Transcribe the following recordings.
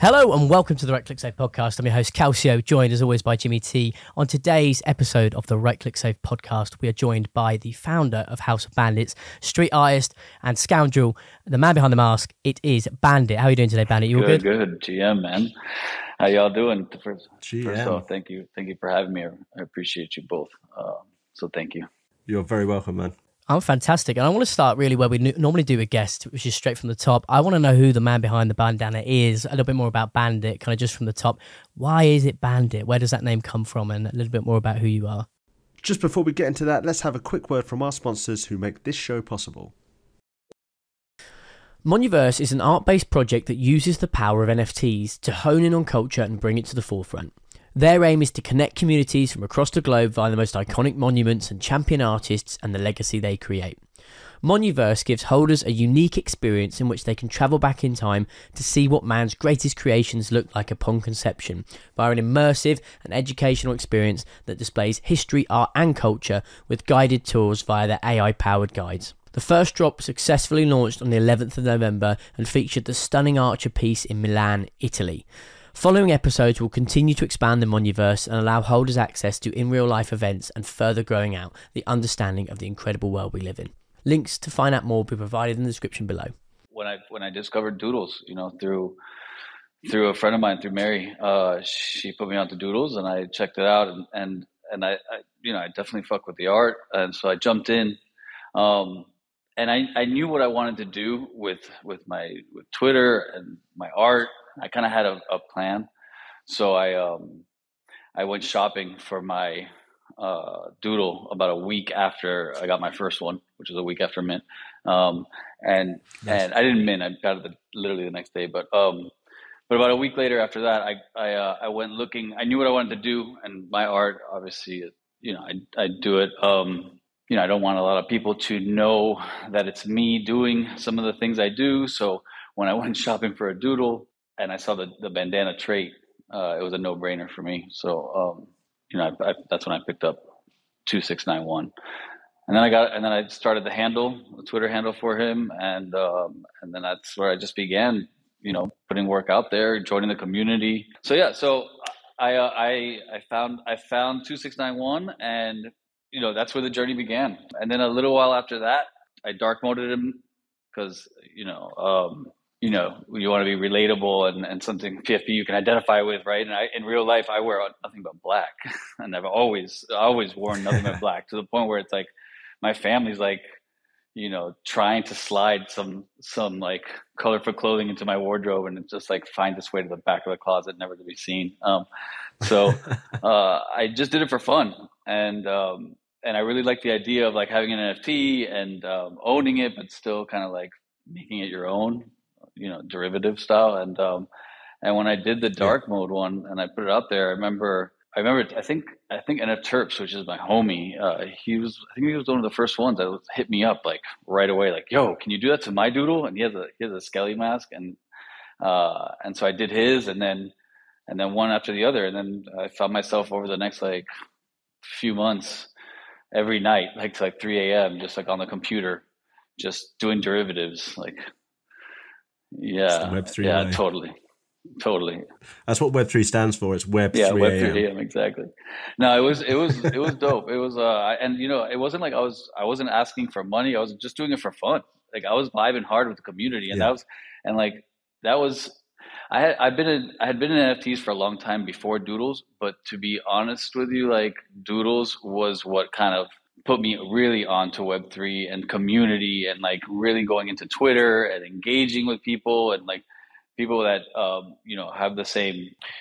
Hello and welcome to the Right Click Save podcast. I'm your host Calcio, joined as always by Jimmy T. On today's episode of the Right Click Save podcast, we are joined by the founder of House of Bandits, street artist and scoundrel, the man behind the mask. It is Bandit. How are you doing today, Bandit? You all good? Good, good. GM, man. How y'all doing? First, GM. first of all, thank you, thank you for having me. I appreciate you both. Uh, so thank you. You're very welcome, man. I'm fantastic. And I want to start really where we normally do a guest, which is straight from the top. I want to know who the man behind the bandana is, a little bit more about Bandit, kind of just from the top. Why is it Bandit? Where does that name come from? And a little bit more about who you are. Just before we get into that, let's have a quick word from our sponsors who make this show possible. Moniverse is an art based project that uses the power of NFTs to hone in on culture and bring it to the forefront. Their aim is to connect communities from across the globe via the most iconic monuments and champion artists and the legacy they create. Moniverse gives holders a unique experience in which they can travel back in time to see what man's greatest creations looked like upon conception via an immersive and educational experience that displays history, art, and culture with guided tours via their AI powered guides. The first drop successfully launched on the 11th of November and featured the stunning Archer piece in Milan, Italy. Following episodes will continue to expand the Moniverse and allow holders access to in real life events and further growing out the understanding of the incredible world we live in. Links to find out more will be provided in the description below. When I when I discovered Doodles, you know, through through a friend of mine, through Mary, uh, she put me on to Doodles, and I checked it out, and and and I, I, you know I definitely fuck with the art, and so I jumped in, um, and I I knew what I wanted to do with with my with Twitter and my art I kind of had a, a, plan. So I um, I went shopping for my uh, doodle about a week after I got my first one, which was a week after mint. Um, and nice. and I didn't mint. I got it the, literally the next day. But um, but about a week later after that, I I, uh, I went looking. I knew what I wanted to do, and my art, obviously, you know, I I do it. Um, you know, I don't want a lot of people to know that it's me doing some of the things I do. So when I went shopping for a doodle, and I saw the, the bandana trait, uh, it was a no brainer for me. So, um, you know, I, I, that's when I picked up 2691. And then I got, and then I started the handle, the Twitter handle for him. And, um, and then that's where I just began, you know, putting work out there, joining the community. So yeah, so I, uh, I, I found, I found 2691 and, you know, that's where the journey began. And then a little while after that, I dark moded him because, you know, um, you know, you want to be relatable and, and something PFP you can identify with, right? And I, in real life, I wear nothing but black, and I've always, always worn nothing but black to the point where it's like my family's like, you know, trying to slide some some like colorful clothing into my wardrobe, and just like find its way to the back of the closet, never to be seen. Um, so uh, I just did it for fun, and um, and I really like the idea of like having an NFT and um, owning it, but still kind of like making it your own you know derivative style and um and when I did the dark yeah. mode one and I put it out there, I remember I remember I think I think NF Terps, which is my homie, uh, he was I think he was one of the first ones that hit me up like right away, like, yo, can you do that to my doodle? And he has a he has a skelly mask and uh and so I did his and then and then one after the other and then I found myself over the next like few months every night, like to like three AM, just like on the computer, just doing derivatives, like yeah. Web3 yeah, way. totally. Totally. That's what Web3 stands for. It's Web yeah, Web3 AM, exactly. No, it was, it was, it was dope. It was, uh, and you know, it wasn't like I was, I wasn't asking for money. I was just doing it for fun. Like I was vibing hard with the community and yeah. that was, and like, that was, I had, I've been in, I had been in NFTs for a long time before Doodles, but to be honest with you, like Doodles was what kind of put me really onto web3 and community and like really going into twitter and engaging with people and like people that um, you know have the same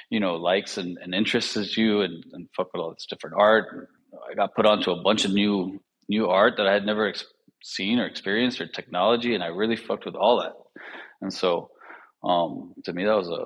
you know likes and, and interests as you and, and fuck with all this different art. I got put onto a bunch of new new art that i had never ex- seen or experienced or technology and i really fucked with all that. And so um, to me that was a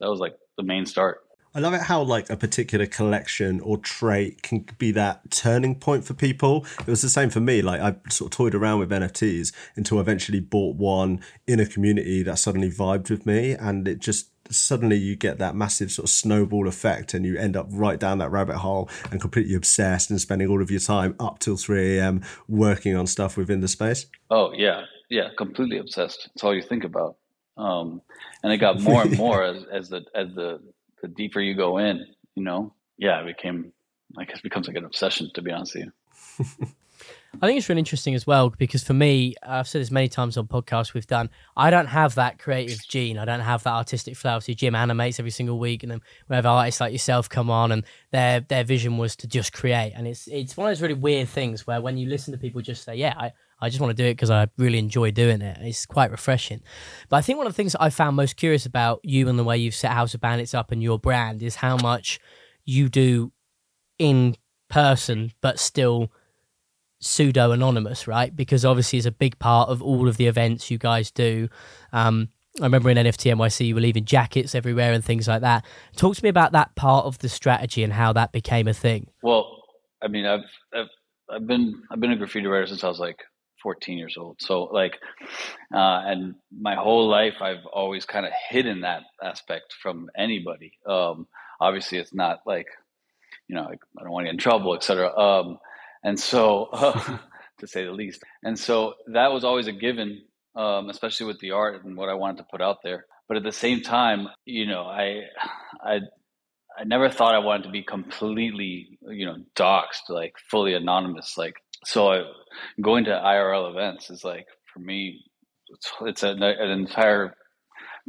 that was like the main start I love it how like a particular collection or trait can be that turning point for people. It was the same for me. Like I sort of toyed around with NFTs until I eventually bought one in a community that suddenly vibed with me, and it just suddenly you get that massive sort of snowball effect and you end up right down that rabbit hole and completely obsessed and spending all of your time up till 3 a.m working on stuff within the space oh yeah yeah completely obsessed it's all you think about Um, and it got more and more as, as the as the the deeper you go in, you know. Yeah, it became I guess becomes like an obsession to be honest with you. I think it's really interesting as well because for me, I've said this many times on podcasts we've done. I don't have that creative gene. I don't have that artistic flow. See, Jim animates every single week, and then we have artists like yourself come on, and their their vision was to just create. And it's it's one of those really weird things where when you listen to people just say, "Yeah, I." I just want to do it because I really enjoy doing it. It's quite refreshing. But I think one of the things I found most curious about you and the way you've set House of Bandits up and your brand is how much you do in person, but still pseudo anonymous, right? Because obviously it's a big part of all of the events you guys do. Um, I remember in NFT NYC you were leaving jackets everywhere and things like that. Talk to me about that part of the strategy and how that became a thing. Well, I mean, I've I've, I've been I've been a graffiti writer since I was like 14 years old. So like, uh, and my whole life I've always kind of hidden that aspect from anybody. Um, obviously, it's not like you know I don't want to get in trouble, etc. Um, and so uh, to say the least. And so that was always a given, um, especially with the art and what I wanted to put out there. But at the same time, you know, I, I, I never thought I wanted to be completely, you know, doxxed, like fully anonymous. Like, so going to IRL events is like for me, it's, it's an entire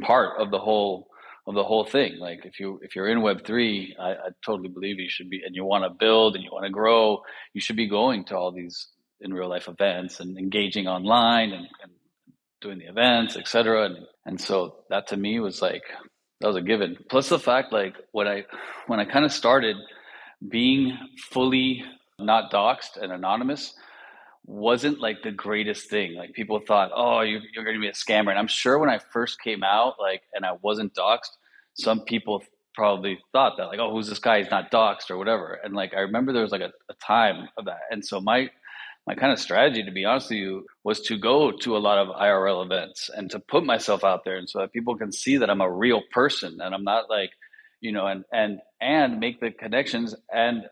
part of the whole of the whole thing. Like if you if you're in Web three, I, I totally believe you should be, and you want to build and you want to grow, you should be going to all these in real life events and engaging online and, and doing the events, etc. And and so that to me was like that was a given. Plus the fact like when I when I kind of started being fully not doxxed and anonymous wasn't like the greatest thing. Like people thought, oh, you, are going to be a scammer. And I'm sure when I first came out, like, and I wasn't doxxed, some people probably thought that, like, oh, who's this guy? He's not doxxed or whatever. And like, I remember there was like a, a time of that. And so my, my kind of strategy, to be honest with you, was to go to a lot of IRL events and to put myself out there, and so that people can see that I'm a real person and I'm not like, you know, and and and make the connections and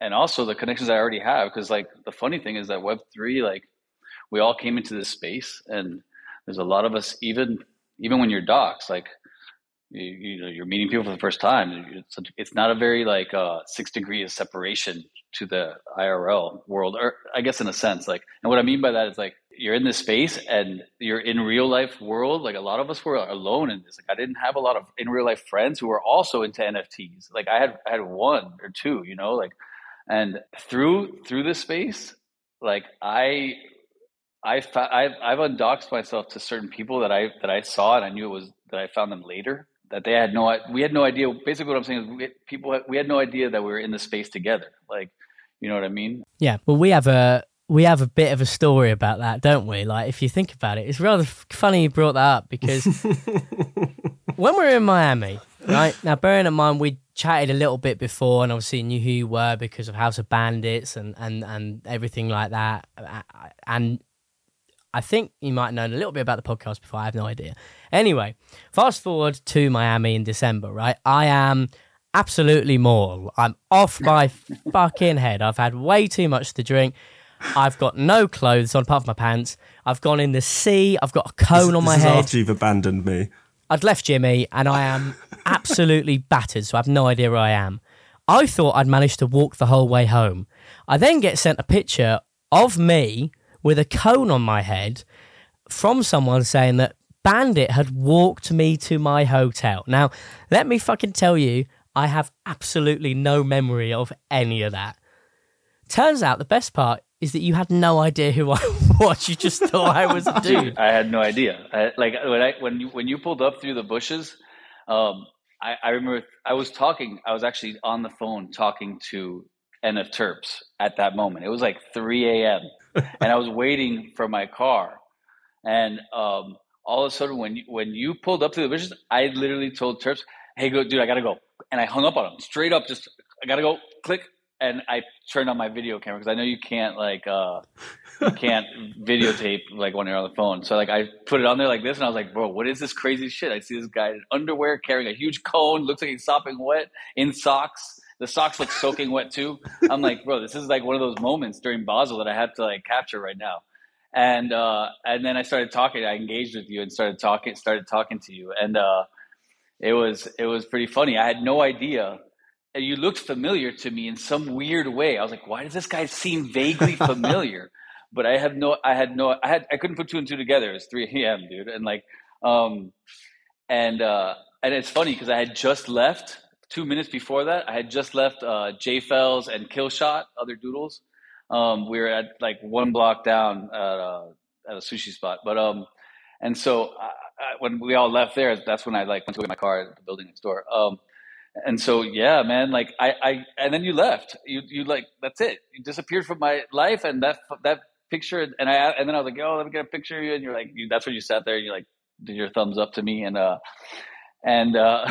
and also the connections I already have. Because like the funny thing is that Web three, like we all came into this space, and there's a lot of us even even when you're docs, like you, you know you're meeting people for the first time. It's, it's not a very like uh, six degrees of separation to the IRL world, or I guess in a sense, like. And what I mean by that is like you're in this space and you're in real life world. Like a lot of us were alone in this. Like I didn't have a lot of in real life friends who were also into NFTs. Like I had I had one or two, you know, like and through through this space like i I I've, I've undoxed myself to certain people that I that I saw and I knew it was that I found them later that they had no we had no idea. Basically what I'm saying is we, people we had no idea that we were in the space together. Like you know what I mean? Yeah well we have a we have a bit of a story about that don't we? Like if you think about it it's rather funny you brought that up because when we were in Miami right now bearing in mind we chatted a little bit before and obviously knew who you were because of House of Bandits and, and, and everything like that. And I think you might know a little bit about the podcast before. I have no idea. Anyway, fast forward to Miami in December, right? I am absolutely moral. I'm off my fucking head. I've had way too much to drink. I've got no clothes on apart from my pants. I've gone in the sea. I've got a cone this, on my this head. After you've abandoned me. I'd left Jimmy and I am absolutely battered, so I have no idea where I am. I thought I'd managed to walk the whole way home. I then get sent a picture of me with a cone on my head from someone saying that Bandit had walked me to my hotel. Now, let me fucking tell you, I have absolutely no memory of any of that. Turns out the best part is that you had no idea who I was. You just thought I was a dude. I had no idea. I, like when I when you when you pulled up through the bushes, um, I, I remember I was talking. I was actually on the phone talking to NF Terps at that moment. It was like 3 a.m. and I was waiting for my car. And um, all of a sudden, when you, when you pulled up through the bushes, I literally told Terps, "Hey, go, dude, I gotta go," and I hung up on him straight up. Just I gotta go. Click and I turned on my video camera because I know you can't like uh you can't videotape like when you're on the phone. So like I put it on there like this, and I was like, bro, what is this crazy shit? I see this guy in underwear carrying a huge cone, looks like he's sopping wet in socks. The socks look soaking wet too. I'm like, bro, this is like one of those moments during Basel that I have to like capture right now. and uh, and then I started talking. I engaged with you and started talking, started talking to you, and uh, it was it was pretty funny. I had no idea. You looked familiar to me in some weird way. I was like, why does this guy seem vaguely familiar? but I have no, I had no, I had, I couldn't put two and two together. It was 3 a.m., dude. And like, um, and, uh, and it's funny because I had just left two minutes before that. I had just left, uh, J Fells and Killshot, other doodles. Um, we were at like one block down at, uh, at a sushi spot. But, um, and so I, I, when we all left there, that's when I like went to get my car at the building next door. Um, and so yeah, man, like I, I, and then you left. You, you like that's it. You disappeared from my life, and that that picture. And I, and then I was like, oh, let me get a picture of you. And you're like, you, that's when you sat there. and You like did your thumbs up to me, and uh, and uh,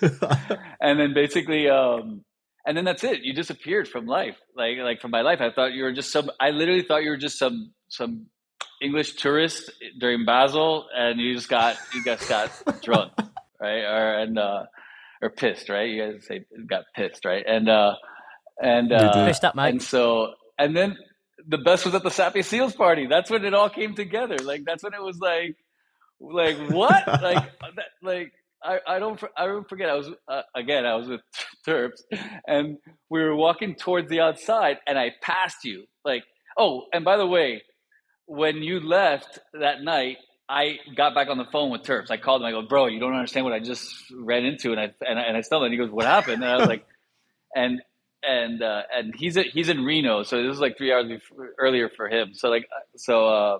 and then basically, um, and then that's it. You disappeared from life, like like from my life. I thought you were just some. I literally thought you were just some some English tourist during Basel, and you just got you just got drunk, right? Or and uh, or pissed, right? You guys say got pissed, right? And uh, and uh, pissed up, Mike. And so and then the best was at the Sappy Seals party. That's when it all came together. Like that's when it was like, like what? like that, like I, I don't I don't forget. I was uh, again. I was with Terps, and we were walking towards the outside, and I passed you. Like oh, and by the way, when you left that night, I got back on the phone with Terps. I called him. I go, bro, you don't understand what I just ran into, and I and I, and I stumbled. And he goes, what happened? And I was like, and and uh, and he's a, he's in Reno, so this is like three hours before, earlier for him. So like so. Uh,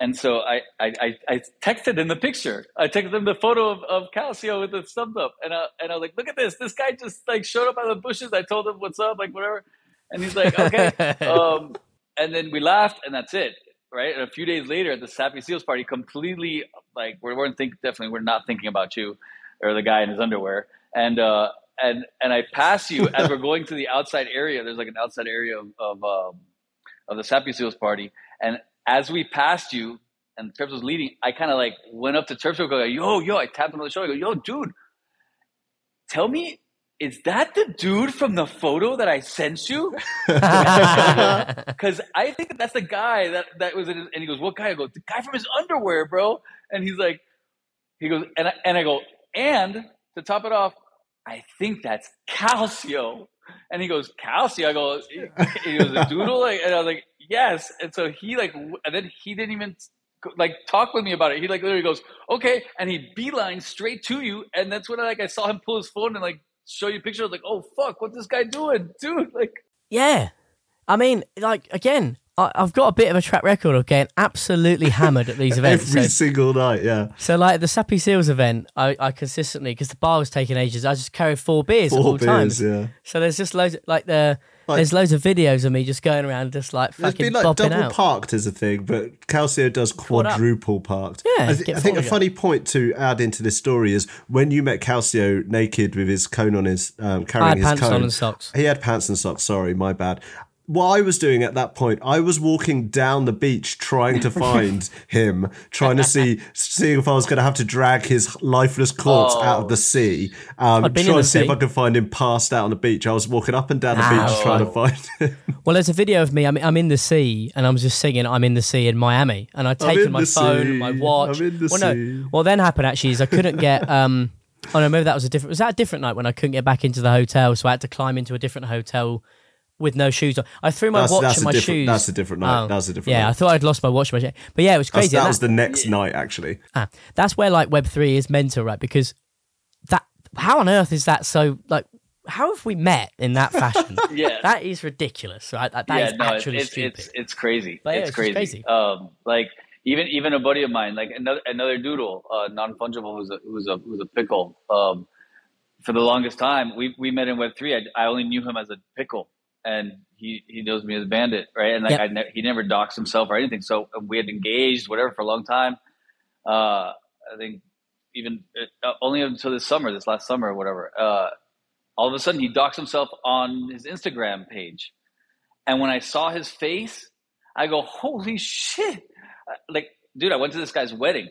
and so I, I, I texted him the picture. I texted him the photo of, of Calcio with the thumbs up. And, I, and I was like, look at this. This guy just like showed up out of the bushes. I told him what's up, like whatever. And he's like, okay. um, and then we laughed and that's it right? And a few days later at the Sappy Seals party, completely like we weren't think definitely we're not thinking about you or the guy in his underwear. And uh, and and I pass you as we're going to the outside area. There's like an outside area of of, um, of the Sappy Seals party, and as we passed you and Terps was leading, I kind of like went up to Terps and go, "Yo, yo!" I tapped him on the shoulder. I go, "Yo, dude, tell me is that the dude from the photo that I sent you? Because I think that that's the guy that, that was in his, and he goes, what guy? I go, the guy from his underwear, bro. And he's like, he goes, and I, and I go, and to top it off, I think that's Calcio. And he goes, Calcio. I go, he goes, a doodle? Like, and I was like, yes. And so he like, and then he didn't even like talk with me about it. He like literally goes, okay. And he beeline straight to you. And that's when I like, I saw him pull his phone and like show you pictures. Like, oh fuck, what's this guy doing, dude? Like, yeah. I mean, like again, I, have got a bit of a track record of getting absolutely hammered at these events. Every so, single night, yeah. So, like the Sappy Seals event, I, I consistently because the bar was taking ages. I just carried four beers four at all beers, times. Yeah. So there's just loads of, like the like, There's loads of videos of me just going around, just like fucking been like double out. parked as a thing, but Calcio does quadruple parked. Yeah, I, th- I think a funny point to add into this story is when you met Calcio naked with his cone on his um, carrying his pants cone. on and socks. He had pants and socks. Sorry, my bad what I was doing at that point, I was walking down the beach trying to find him, trying to see, seeing if I was going to have to drag his lifeless corpse oh. out of the sea. Um, trying to see sea. if I could find him passed out on the beach. I was walking up and down the Ow. beach trying to find him. Well, there's a video of me. I'm, I'm in the sea and I'm just singing "I'm in the sea" in Miami, and I'd taken my phone, sea. my watch. I'm in the well, sea. no, what then happened actually is I couldn't get. Um, oh no, maybe that was a different. Was that a different night when I couldn't get back into the hotel, so I had to climb into a different hotel with no shoes on. I threw my that's, watch that's and my shoes. That's a different night. Oh, that's a different. Yeah, night. I thought I'd lost my watch and my shoes. But yeah, it was crazy. that, that was the next yeah. night, actually. Ah, that's where like Web three is mental, right? Because that how on earth is that so like? How have we met in that fashion? yeah, that is ridiculous, right? That, that yeah, is no, actually it's, stupid. It's, it's crazy. But, yeah, it's, it's crazy. crazy. Um, like even even a buddy of mine, like another another doodle, uh, non fungible, who's a who's a who's a pickle. Um, for the longest time, we we met in Web three. I, I only knew him as a pickle, and he he knows me as Bandit, right? And like yep. I ne- he never doxed himself or anything. So we had engaged, whatever, for a long time. Uh, I think even uh, only until this summer, this last summer or whatever. Uh, all of a sudden, he doxed himself on his Instagram page, and when I saw his face, I go, "Holy shit!" Uh, like, dude, I went to this guy's wedding.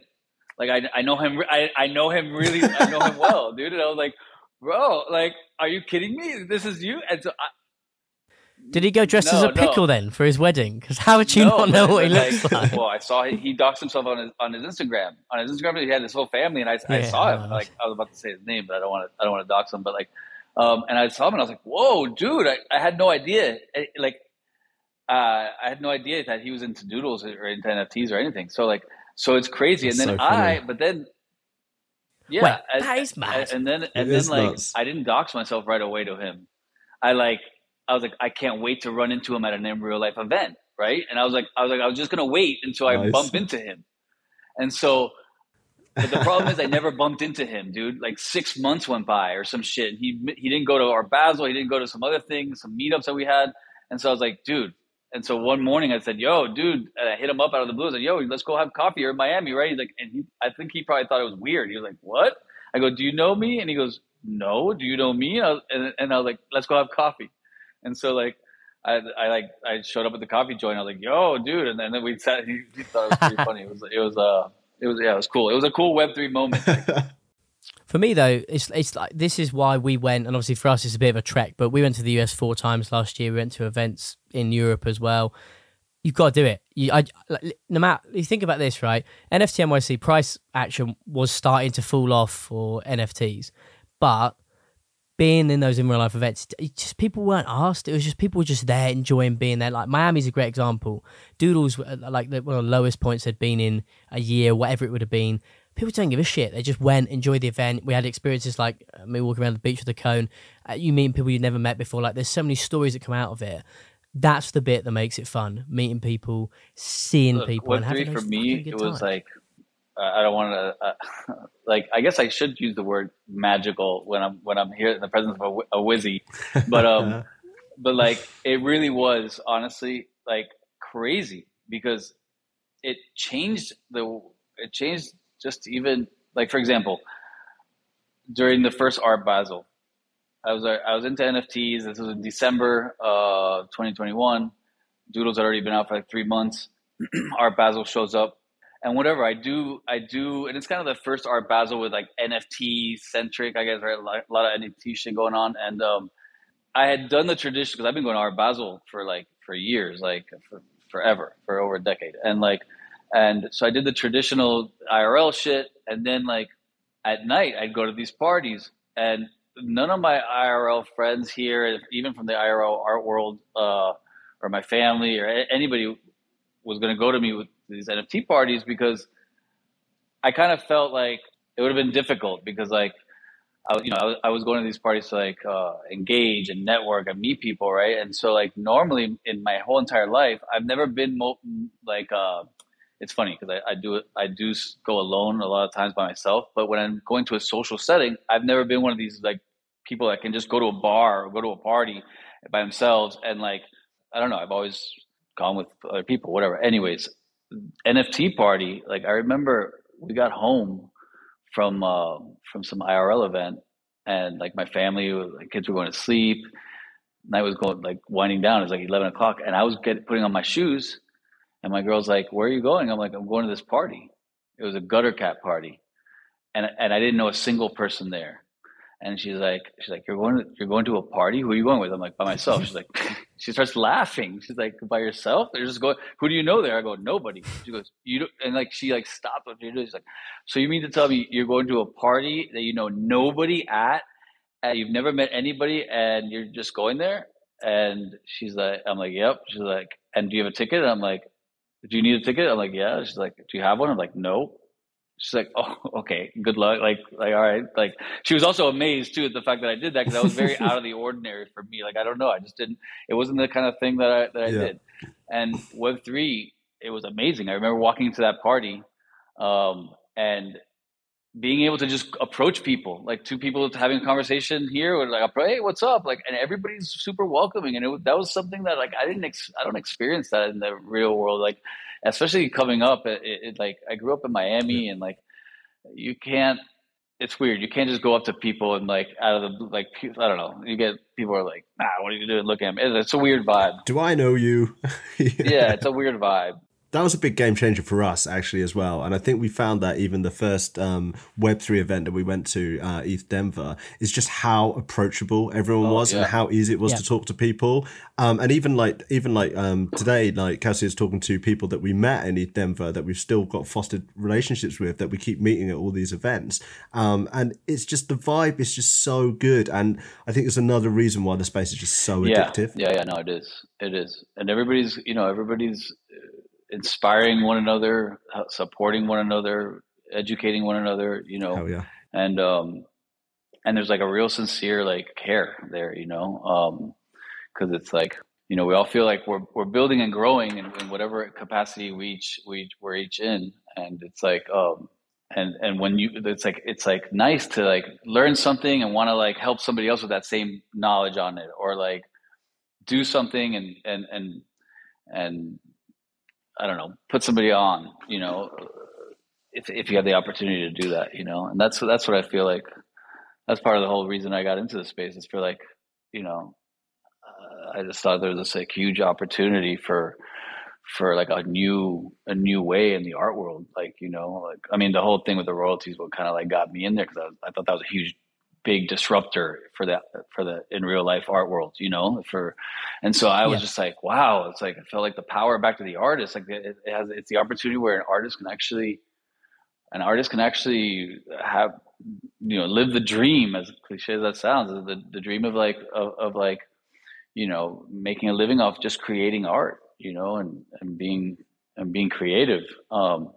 Like, I I know him. I I know him really. I know him well, dude. And I was like, bro, like, are you kidding me? This is you. And so I, Did he go dressed as a pickle no. then for his wedding? Because how would you No, not know but- what he looks like? Well, I saw he, he doxed himself on his on his Instagram. On his Instagram, he had his whole family, and I, I saw him. know. Like I was about to say his name, but I don't want to. I don't want to dox him. But like, um, and I saw him, and I was like, "Whoa, dude! I, I had no idea. Eh, Like, uh, I had no idea that he was into doodles or into NFTs or anything. So like, so it's crazy. That's and then so. I, but then, yeah, Wait, and- that is mad. And then and is then like, nuts. I didn't dox myself right away to him. I like I was like, I can't wait to run into him at an in real life event, right? And I was like, I was like, I was just gonna wait until I bump into him. And so, but the problem is, I never bumped into him, dude. Like six months went by or some shit. And he he didn't go to our Basel. He didn't go to some other things, some meetups that we had. And so I was like, dude. And so one morning I said, "Yo, dude," and I hit him up out of the blue. I said, "Yo, let's go have coffee. You're in Miami, right?" He's like, and he, I think he probably thought it was weird. He was like, "What?" I go, "Do you know me?" And he goes, "No." Do you know me? And I was, and, and I was like, "Let's go have coffee." And so like, I, I like I showed up at the coffee joint. I was like, "Yo, dude!" And then, then we sat. He, he thought it was pretty funny. It was it was uh it was yeah it was cool. It was a cool Web three moment. For me though, it's it's like this is why we went, and obviously for us it's a bit of a trek. But we went to the US four times last year. We went to events in Europe as well. You've got to do it. You, I, like, no matter you think about this, right? NFT NYC price action was starting to fall off for NFTs, but being in those in real life events, just people weren't asked. It was just people were just there enjoying being there. Like Miami's a great example. Doodles, like the, one of the lowest points had been in a year, whatever it would have been. People don't give a shit. They just went, enjoyed the event. We had experiences like uh, me walking around the beach with a cone. Uh, you meeting people you've never met before. Like there's so many stories that come out of it. That's the bit that makes it fun. Meeting people, seeing Look, people, and having those for me, it was times. like uh, I don't want to uh, like. I guess I should use the word magical when I'm when I'm here in the presence of a, a wizzy, but um, but like it really was honestly like crazy because it changed the it changed just even like for example during the first art basel i was i was into nfts this was in december uh 2021 doodles had already been out for like three months art basel shows up and whatever i do i do and it's kind of the first art basel with like nft centric i guess right? A lot, a lot of nft shit going on and um I had done the tradition because I've been going to Art Basel for like for years, like for, forever, for over a decade, and like, and so I did the traditional IRL shit, and then like at night I'd go to these parties, and none of my IRL friends here, even from the IRL art world, uh, or my family or anybody, was going to go to me with these NFT parties because I kind of felt like it would have been difficult because like I, you know, I was, I was going to these parties to like uh, engage and network and meet people, right? And so, like, normally in my whole entire life, I've never been mo- like. Uh, it's funny because I, I do. I do go alone a lot of times by myself. But when I'm going to a social setting, I've never been one of these like people that can just go to a bar or go to a party by themselves and like I don't know. I've always gone with other people, whatever. Anyways, NFT party. Like I remember we got home from uh, from some IRL event, and like my family, like kids were going to sleep. Night was going like winding down. It was like eleven o'clock, and I was getting putting on my shoes, and my girl's like, "Where are you going?" I'm like, "I'm going to this party." It was a gutter cat party, and and I didn't know a single person there. And she's like, she's like, you're going to you're going to a party. Who are you going with? I'm like, by myself. She's like, she starts laughing. She's like, by yourself? They're just going. Who do you know there? I go, nobody. She goes, you don't, and like she like stopped what you're doing. She's like, so you mean to tell me you're going to a party that you know nobody at, and you've never met anybody, and you're just going there? And she's like, I'm like, yep. She's like, and do you have a ticket? And I'm like, do you need a ticket? I'm like, yeah. She's like, do you have one? I'm like, no. She's like, oh, okay, good luck. Like, like, all right. Like, she was also amazed too at the fact that I did that because that was very out of the ordinary for me. Like, I don't know, I just didn't. It wasn't the kind of thing that I that I Yeah. did. And Web three, it was amazing. I remember walking into that party, um, and being able to just approach people, like two people having a conversation here, or like, hey, what's up? Like, and everybody's super welcoming, and it, that was something that like I didn't, ex- I don't experience that in the real world, like especially coming up. It, it, like I grew up in Miami, and like you can't. It's weird. You can't just go up to people and like out of the like I don't know. You get people are like, nah, what are you doing? Look at me. It's a weird vibe. Do I know you? Yeah, it's a weird vibe. That was a big game changer for us actually as well. And i think we found that even the first um, web3 event that we went to uh, eth denver is just how approachable everyone oh, was yeah. and how easy it was yeah. to talk to people. Um, and even like even like um, today like cassie is talking to people that we met in eth denver that we've still got fostered relationships with that we keep meeting at all these events. Um, and it's just the vibe is just so good. And i think it's another reason why the space is just so addictive. Yeah yeah no it is. It is. And everybody's you know everybody's inspiring one another, uh, supporting one another, educating one another, you know. Yeah. And um and there's like a real sincere like care there, you know. Um cuz it's like, you know, we all feel like we're we're building and growing in, in whatever capacity we each we we're each in and it's like um and and when you it's like it's like nice to like learn something and want to like help somebody else with that same knowledge on it or like do something and and and and I don't know, put somebody on, you know, if if you have the opportunity to do that, you know, and that's that's what I feel like. That's part of the whole reason I got into the space. Is for like, you know, uh, I just thought there was this like huge opportunity for for like a new a new way in the art world. Like you know, like I mean, the whole thing with the royalties what kind of like got me in there because I, I thought that was a huge big disruptor for that for the in real life art world you know for and so i was yeah. just like wow it's like i felt like the power back to the artist like it, it, has it's the opportunity where an artist can actually an artist can actually have you know live the dream as cliche as that sounds the, the dream of like of, of like you know making a living off just creating art you know and and being and being creative um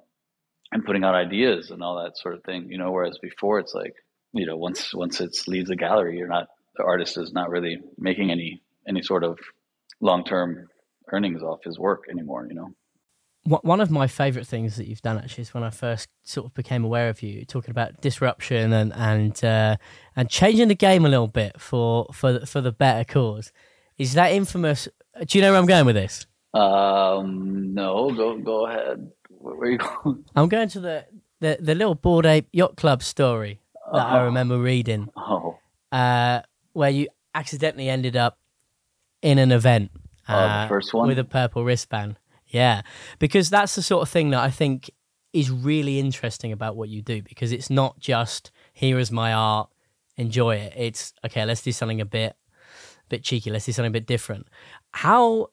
and putting out ideas and all that sort of thing you know whereas before it's like you know once once it leaves the gallery you're not the artist is not really making any any sort of long-term earnings off his work anymore you know one of my favorite things that you've done actually is when I first sort of became aware of you talking about disruption and and uh, and changing the game a little bit for for for the better cause. Is that infamous? Do you know where I'm going with this? Um, no, go go ahead. Where, where are you going? I'm going to the the the little Bored Ape Yacht Club story that I uh-huh. remember reading. Oh. Uh, where you accidentally ended up in an event. Uh, uh, the first one? With a purple wristband. Yeah. Because that's the sort of thing that I think is really interesting about what you do because it's not just here is my art, enjoy it. It's okay, let's do something a bit bit cheeky, let's do something a bit different. How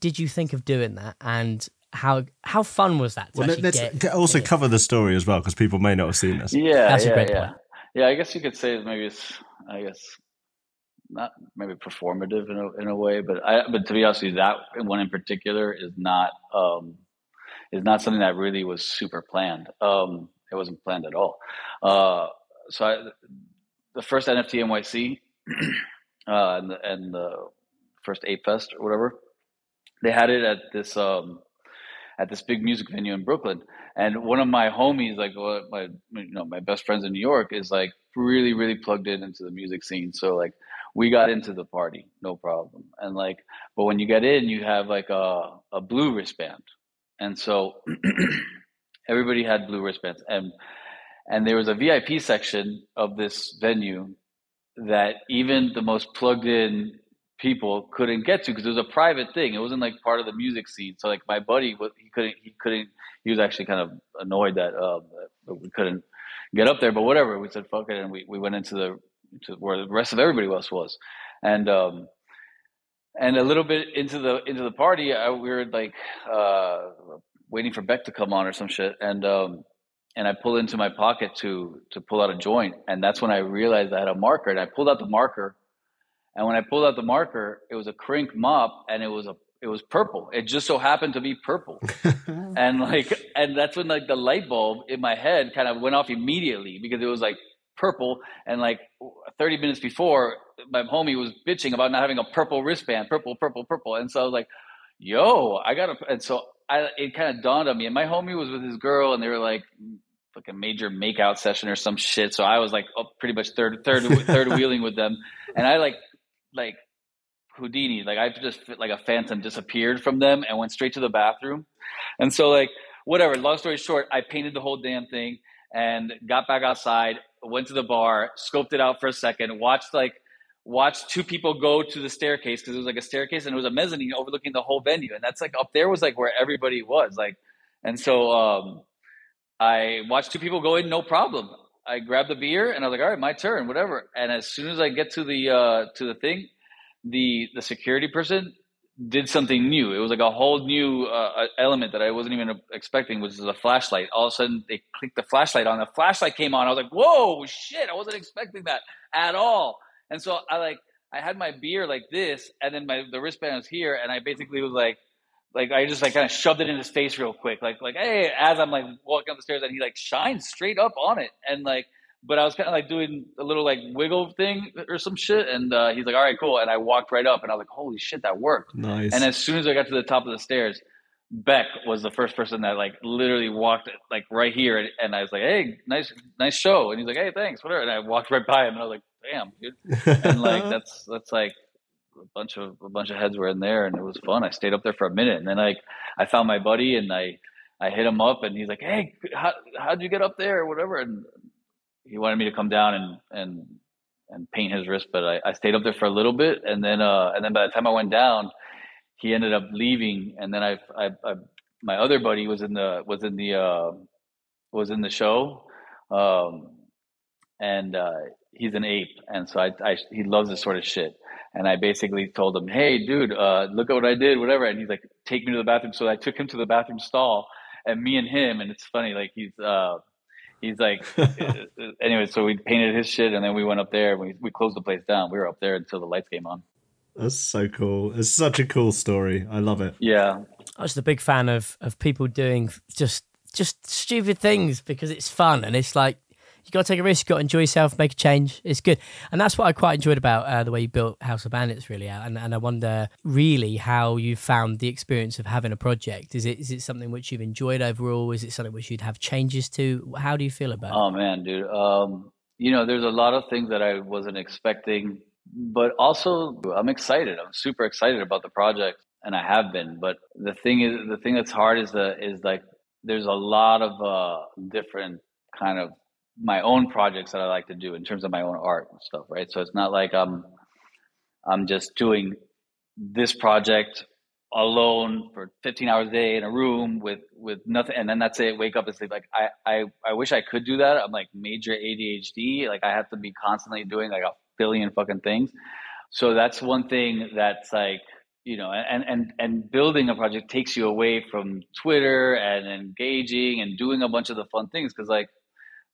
did you think of doing that and how how fun was that? well, let's also cover the story as well because people may not have seen this. Yeah, That's yeah, yeah. Point. Yeah, I guess you could say maybe it's I guess not maybe performative in a in a way, but I but to be honest with you, that one in particular is not um is not something that really was super planned. Um it wasn't planned at all. Uh so I, the first NFT NYC uh and the, and the first Ape Fest or whatever, they had it at this um at this big music venue in Brooklyn. And one of my homies, like well, my you know my best friends in New York, is like really really plugged in into the music scene. So like we got into the party, no problem. And like, but when you get in, you have like a a blue wristband, and so everybody had blue wristbands, and and there was a VIP section of this venue that even the most plugged in people couldn't get to because it was a private thing. It wasn't like part of the music scene. So like my buddy, he couldn't, he couldn't, he was actually kind of annoyed that, um, that we couldn't get up there, but whatever. We said, fuck it. And we, we went into the, to where the rest of everybody else was. And, um, and a little bit into the, into the party, I, we were like, uh, waiting for Beck to come on or some shit. And, um, and I pulled into my pocket to, to pull out a joint. And that's when I realized I had a marker and I pulled out the marker and when I pulled out the marker, it was a Krink mop and it was a it was purple. It just so happened to be purple. and like and that's when like the light bulb in my head kind of went off immediately because it was like purple and like 30 minutes before my homie was bitching about not having a purple wristband, purple, purple, purple. And so I was like, yo, I got to and so I it kind of dawned on me and my homie was with his girl and they were like like a major makeout session or some shit. So I was like oh, pretty much third third third wheeling with them and I like like Houdini. Like I just like a phantom disappeared from them and went straight to the bathroom. And so like whatever. Long story short, I painted the whole damn thing and got back outside. Went to the bar, scoped it out for a second, watched like watched two people go to the staircase because it was like a staircase and it was a mezzanine overlooking the whole venue, and that's like up there was like where everybody was like, and so um, I watched two people go in, no problem. I grabbed the beer and I was like, all right, my turn, whatever. And as soon as I get to the uh, to the thing, the the security person did something new. It was like a whole new uh, element that I wasn't even expecting, which is a flashlight. All of a sudden, they clicked the flashlight on. The flashlight came on. I was like, "Whoa, shit! I wasn't expecting that at all." And so I like I had my beer like this, and then my the wristband was here, and I basically was like, like I just like kind of shoved it in his face real quick, like like hey, as I'm like walking up the stairs, and he like shines straight up on it, and like but I was kind of like doing a little like wiggle thing or some shit. And uh, he's like, all right, cool. And I walked right up and I was like, holy shit, that worked. Nice. And as soon as I got to the top of the stairs, Beck was the first person that like literally walked like right here. And, and I was like, hey, nice, nice show. And he's like, hey, thanks, whatever. And I walked right by him and I was like, damn, dude. and like, that's, that's like, a bunch of a bunch of heads were in there and it was fun. I stayed up there for a minute and then like I found my buddy and I I hit him up and he's like, "Hey, how how'd you get up there or whatever?" And he wanted me to come down and and and paint his wrist, but I, I stayed up there for a little bit, and then uh, and then by the time I went down, he ended up leaving, and then I, I, I my other buddy was in the was in the uh, was in the show, um, and uh, he's an ape, and so I, I he loves this sort of shit, and I basically told him, hey, dude, uh, look at what I did, whatever, and he's like, take me to the bathroom, so I took him to the bathroom stall, and me and him, and it's funny, like he's. Uh, he's like, anyway, so we painted his shit and then we went up there and we, we closed the place down. We were up there until the lights came on. That's so cool. It's such a cool story. I love it. Yeah. I was a big fan of, of people doing just just stupid things because it's fun and it's like you got to take a risk, you got to enjoy yourself, make a change. It's good, and that's what I quite enjoyed about uh, the way you built House of Bandits. Really, out, and and I wonder really how you found the experience of having a project. Is it is it something which you've enjoyed overall? Is it something which you'd have changes to? How do you feel about? Oh man, dude. Um, you know, there's a lot of things that I wasn't expecting, but also I'm excited. I'm super excited about the project, and I have been. But the thing is, the thing that's hard is the is like there's a lot of uh, different kind of my own projects that I like to do in terms of my own art and stuff, right? So it's not like I'm I'm just doing this project alone for 15 hours a day in a room with with nothing and then that's it wake up and sleep. Like I, I i wish i could do that. I'm like major adhd like i have to be constantly doing like a billion fucking things. So that's one thing that's like you know and and and building a project takes you away from twitter and engaging and doing a bunch of the fun things because like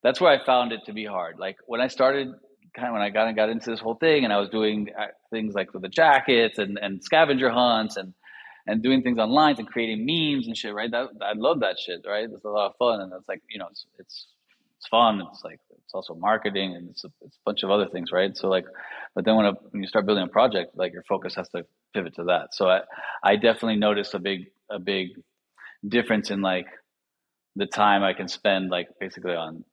that's where I found it to be hard. Like when I started, kind of when I got and got into this whole thing, and I was doing uh, things like with the jackets and and scavenger hunts and and doing things online and creating memes and shit. Right, that I love that shit. Right, it's a lot of fun, and it's like you know, it's it's it's fun. It's like it's also marketing and it's a, it's a bunch of other things, right? So like, but then when a, when you start building a project, like your focus has to pivot to that. So I I definitely noticed a big a big difference in like the time I can spend like basically on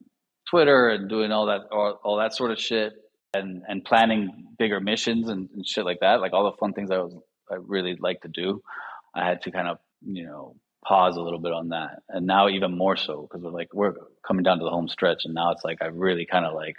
Twitter and doing all that all, all that sort of shit and and planning bigger missions and, and shit like that. Like all the fun things I was I really like to do. I had to kind of you know pause a little bit on that, and now even more so because we're like we're coming down to the home stretch, and now it's like I really kind of like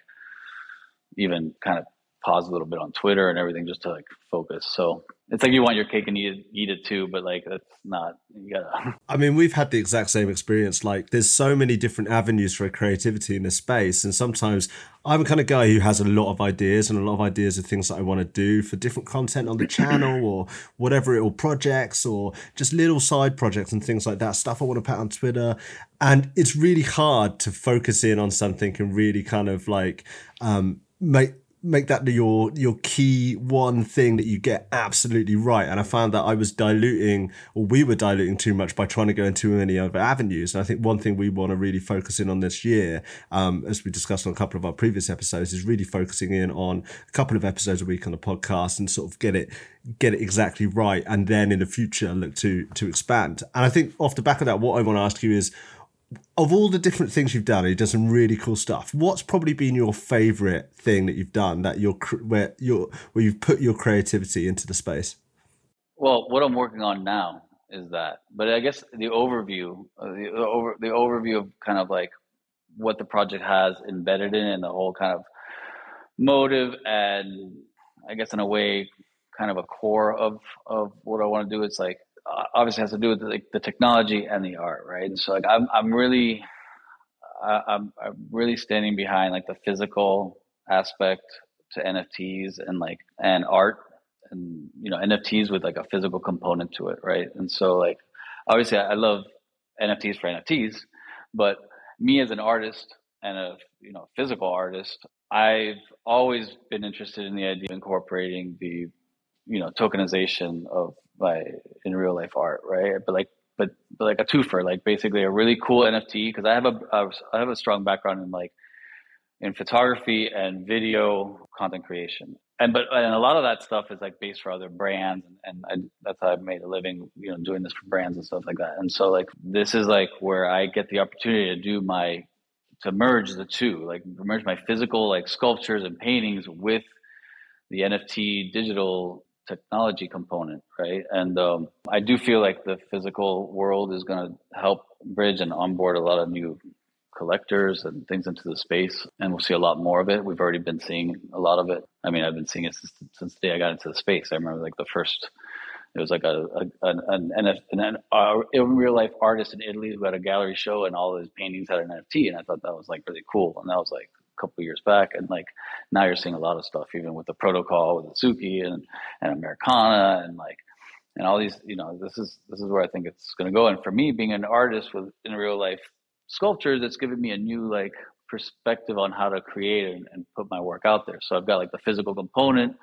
even kind of pause a little bit on Twitter and everything just to like focus. So it's like you want your cake and eat it, eat it too, but like that's not. You gotta. I mean, we've had the exact same experience. Like, there's so many different avenues for creativity in this space, and sometimes I'm a kind of guy who has a lot of ideas and a lot of ideas of things that I want to do for different content on the channel or whatever it or projects or just little side projects and things like that. Stuff I want to put on Twitter, and it's really hard to focus in on something and really kind of like um, make make that your your key one thing that you get absolutely right. And I found that I was diluting, or we were diluting too much by trying to go into many other avenues. And I think one thing we want to really focus in on this year, um, as we discussed on a couple of our previous episodes, is really focusing in on a couple of episodes a week on the podcast and sort of get it get it exactly right, and then in the future look to to expand. And I think off the back of that, what I want to ask you is of all the different things you've done, you've done some really cool stuff. What's probably been your favorite thing that you've done that you're where you're where you've put your creativity into the space? Well, what I'm working on now is that, but I guess the overview, uh, the, the over the overview of kind of like what the project has embedded in, and the whole kind of motive and I guess in a way, kind of a core of of what I want to do. It's like obviously has to do with the, the technology and the art, right? And so like I'm I'm really I, I'm I'm really standing behind like the physical aspect to NFTs and like and art and you know NFTs with like a physical component to it, right? And so like obviously I love NFTs for NFTs, but me as an artist and a you know physical artist, I've always been interested in the idea of incorporating the you know tokenization of my in real life art, right? But like but, but like a twofer, like basically a really cool NFT because I have a, a I have a strong background in like in photography and video content creation. And but and a lot of that stuff is like based for other brands, and, and I, that's how I've made a living, you know, doing this for brands and stuff like that. And so like this is like where I get the opportunity to do my to merge the two, like merge my physical like sculptures and paintings with the NFT digital technology component, right? And um, I do feel like the physical world is going to help bridge and onboard a lot of new collectors and things into the space, and we'll see a lot more of it. We've already been seeing a lot of it. I mean, I've been seeing it since, since the day I got into the space. I remember like the first. It was like a, a an, an, an, an in real life artist in Italy who had a gallery show and all his paintings had an NFT, and I thought that was like really cool. And that was like couple years back, and like now you're seeing a lot of stuff, even with the protocol with Azuki and and Americana and like and all these. You know, this is this is where I think it's going to go. And for me, being an artist with in real life sculptures, it's given me a new like perspective on how to create and, and put my work out there. So I've got like the physical component.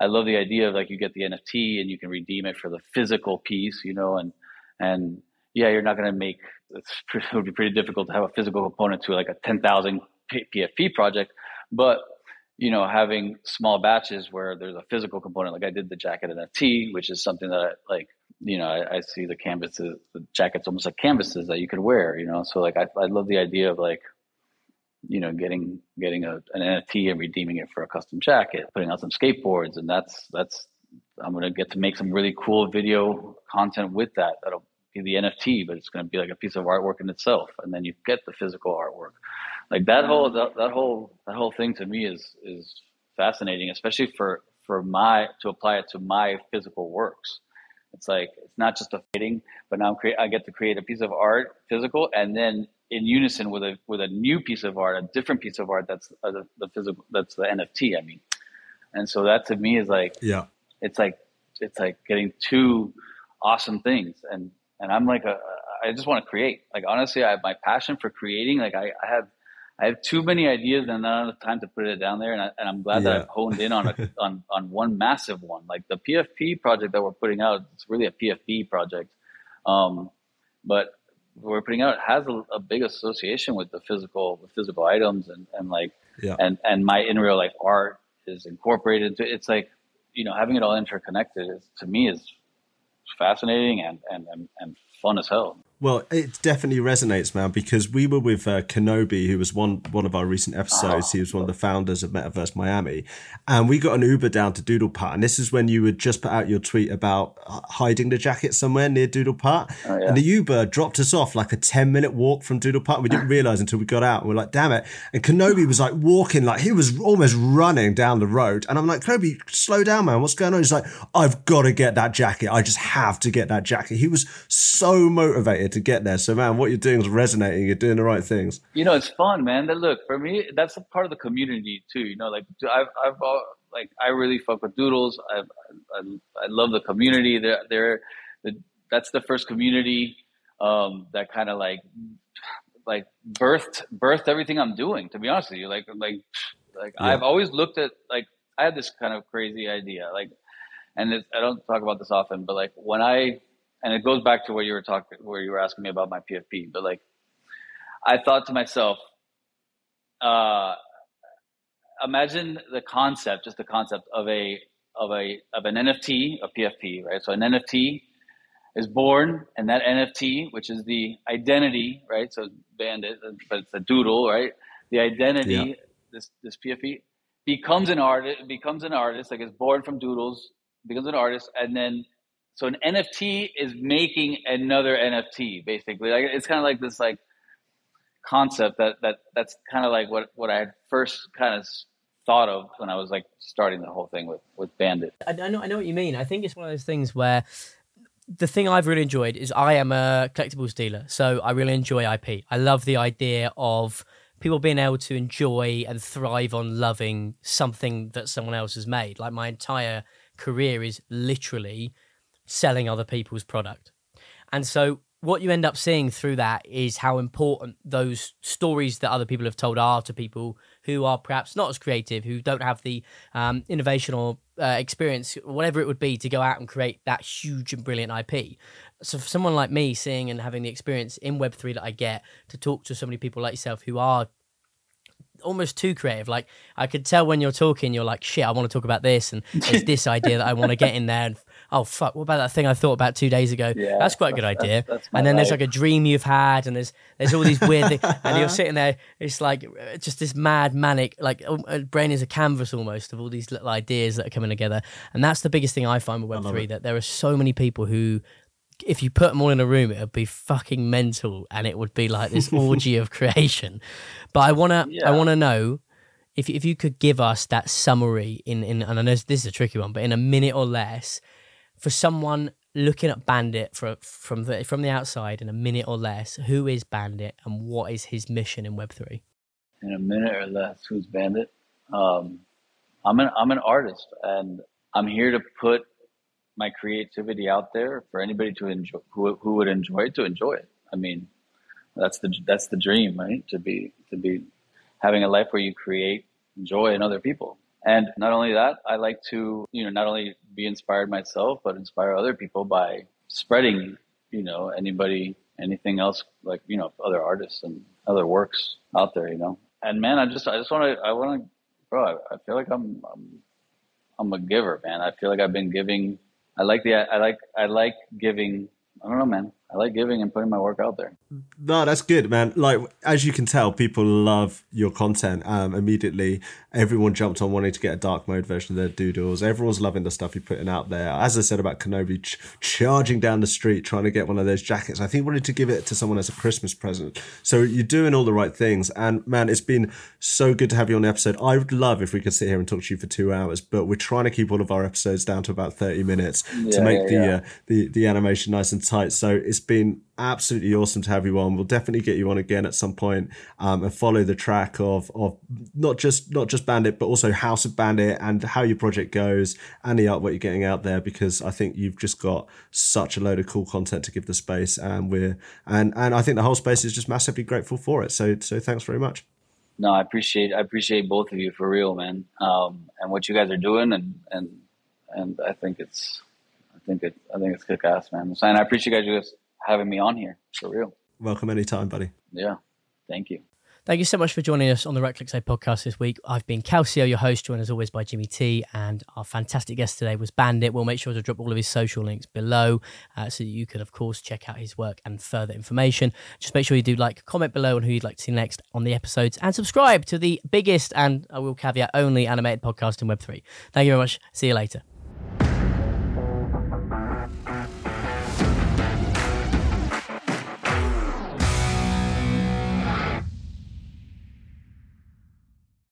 I love the idea of like you get the NFT and you can redeem it for the physical piece, you know, and and yeah, you're not going to make it's it would be pretty difficult to have a physical component to like a 10,000 PFP project, but you know, having small batches where there's a physical component, like I did the jacket NFT, which is something that I like you know, I, I, see the canvases, the jackets almost like canvases that you could wear, you know. So like I, I love the idea of like, you know, getting getting a, an NFT and redeeming it for a custom jacket, putting out some skateboards, and that's that's I'm gonna get to make some really cool video content with that. That'll be the NFT, but it's gonna be like a piece of artwork in itself, and then you get the physical artwork. Like that whole that, that whole that whole thing to me is is fascinating, especially for for my to apply it to my physical works it's like it's not just a fitting, but now I'm create, I get to create a piece of art, physical, and then in unison with a with a new piece of art, a different piece of art that's uh, the, the physical, that's the NFT. I mean, and so that to me is like, yeah, it's like it's like getting two awesome things, and and I'm like a I just want to create. Like honestly, I have my passion for creating. Like I, I have I have too many ideas and not enough time to put it down there. And, I, and I'm glad yeah. that I've honed in on a, on on one massive one, like the PFP project that we're putting out. It's really a PFP project, um, but we're putting out has a, a, big association with the physical with physical items and and like yeah. and and my in real life art is incorporated. Into, it's like you know having it all interconnected is to me is fascinating and and and, and fun as hell. Well, it definitely resonates, man, because we were with uh, Kenobi, who was one one of our recent episodes. He was one of the founders of Metaverse Miami, and we got an Uber down to Doodle Putt. And this is when you would just put out your tweet about hiding the jacket somewhere near Doodle Putt. Oh, yeah. And the Uber dropped us off like a ten minute walk from Doodle Putt. We didn't realize until we got out, and we're like, "Damn it!" And Kenobi was like walking, like he was almost running down the road. And I'm like, "Kenobi, slow down, man. What's going on?" He's like, "I've got to get that jacket. I just have to get that jacket." He was so motivated to get there. So, man, what you're doing is resonating. You're doing the right things. You know, it's fun, man. That look for me, that's a part of the community too. You know, like I've, I've, like I really fuck with Doodles. I, I, I love the community. They're, they're, the, that's the first community um, that kind of like, like birthed, birthed everything I'm doing. To be honest with you, like, like, like yeah. I've always looked at like I had this kind of crazy idea, like, and I don't talk about this often, but like when I and it goes back to what you were talking, where you were asking me about my PFP. But like, I thought to myself, uh, imagine the concept, just the concept of a of a of an NFT, a PFP, right? So an NFT is born, and that NFT, which is the identity, right? So bandit, but it's a doodle, right? The identity, yeah. this this PFP becomes an artist, becomes an artist, like it's born from doodles, becomes an artist, and then so an NFT is making another NFT, basically. Like it's kind of like this like concept that that that's kind of like what what I had first kind of thought of when I was like starting the whole thing with with Bandit. I, I know I know what you mean. I think it's one of those things where the thing I've really enjoyed is I am a collectibles dealer, so I really enjoy IP. I love the idea of people being able to enjoy and thrive on loving something that someone else has made. Like my entire career is literally selling other people's product. And so what you end up seeing through that is how important those stories that other people have told are to people who are perhaps not as creative, who don't have the um, innovation or uh, experience, whatever it would be, to go out and create that huge and brilliant IP. So, for someone like me, seeing and having the experience in Web3 that I get to talk to so many people like yourself who are almost too creative. Like I could tell when you're talking, you're like, shit, I want to talk about this, and there's this idea that I want to get in there. And oh fuck, what about that thing I thought about two days ago? Yeah, that's quite a good idea. That's, that's and then there's like a dream you've had, and there's there's all these weird things, and you're sitting there. It's like just this mad manic, like um, uh, brain is a canvas almost of all these little ideas that are coming together. And that's the biggest thing I find with Web three that there are so many people who. If you put them all in a room, it would be fucking mental, and it would be like this orgy of creation. But I wanna, I wanna know if if you could give us that summary in in and I know this is a tricky one, but in a minute or less, for someone looking at Bandit from the from the outside in a minute or less, who is Bandit and what is his mission in Web three? in a minute or less who's bandit? Um, i'm an i'm an artist and i'm here to put my creativity out there for anybody to enjoy who, who would enjoy it to enjoy it. I mean that's the that's the dream right? To be to be having a life where you create joy in other people and not only that i like to you know not only be inspired myself but inspire other people by spreading you know anybody anything else like you know other artists and other works out there you know. And man i just i just want to i want to bro I, I feel like i'm i'm i'm a giver man. I feel like i've been giving i like the i like i like giving i don't know man i like giving and putting my work out there No, that's good, man. Like as you can tell, people love your content. Um, immediately, everyone jumped on wanting to get a dark mode version of their doodles. Everyone's loving the stuff you're putting out there. As I said about Kenobi, ch- charging down the street trying to get one of those jackets. I think wanted to give it to someone as a Christmas present. So you're doing all the right things. And man, it's been so good to have you on the episode. I would love if we could sit here and talk to you for two hours, but we're trying to keep all of our episodes down to about 30 minutes to make yeah, the yeah. uh, the the animation nice and tight. So it's been absolutely awesome to have you on. We'll definitely get you on again at some point um, and follow the track of of not just not just Bandit, but also House of Bandit and how your project goes and the artwork you're getting out there. Because I think you've just got such a load of cool content to give the space, and we're and and I think the whole space is just massively grateful for it. So so thanks very much. no i appreciate i appreciate both of you for real man um, and what you guys are doing and and and i think it's i think it i think it's kick ass man and i appreciate you guys having me on here for real Welcome anytime, buddy. yeah thank you Thank you so much for joining us on the Right Click Say podcast this week. I've been Calcio, your host, joined as always by Jimmy T, and our fantastic guest today was Bandit. We'll make sure to drop all of his social links below uh, so that you can, of course, check out his work and further information. Just make sure you do like, comment below on who you'd like to see next on the episodes, and subscribe to the biggest and I will caveat only animated podcast in Web3. Thank you very much. See you later.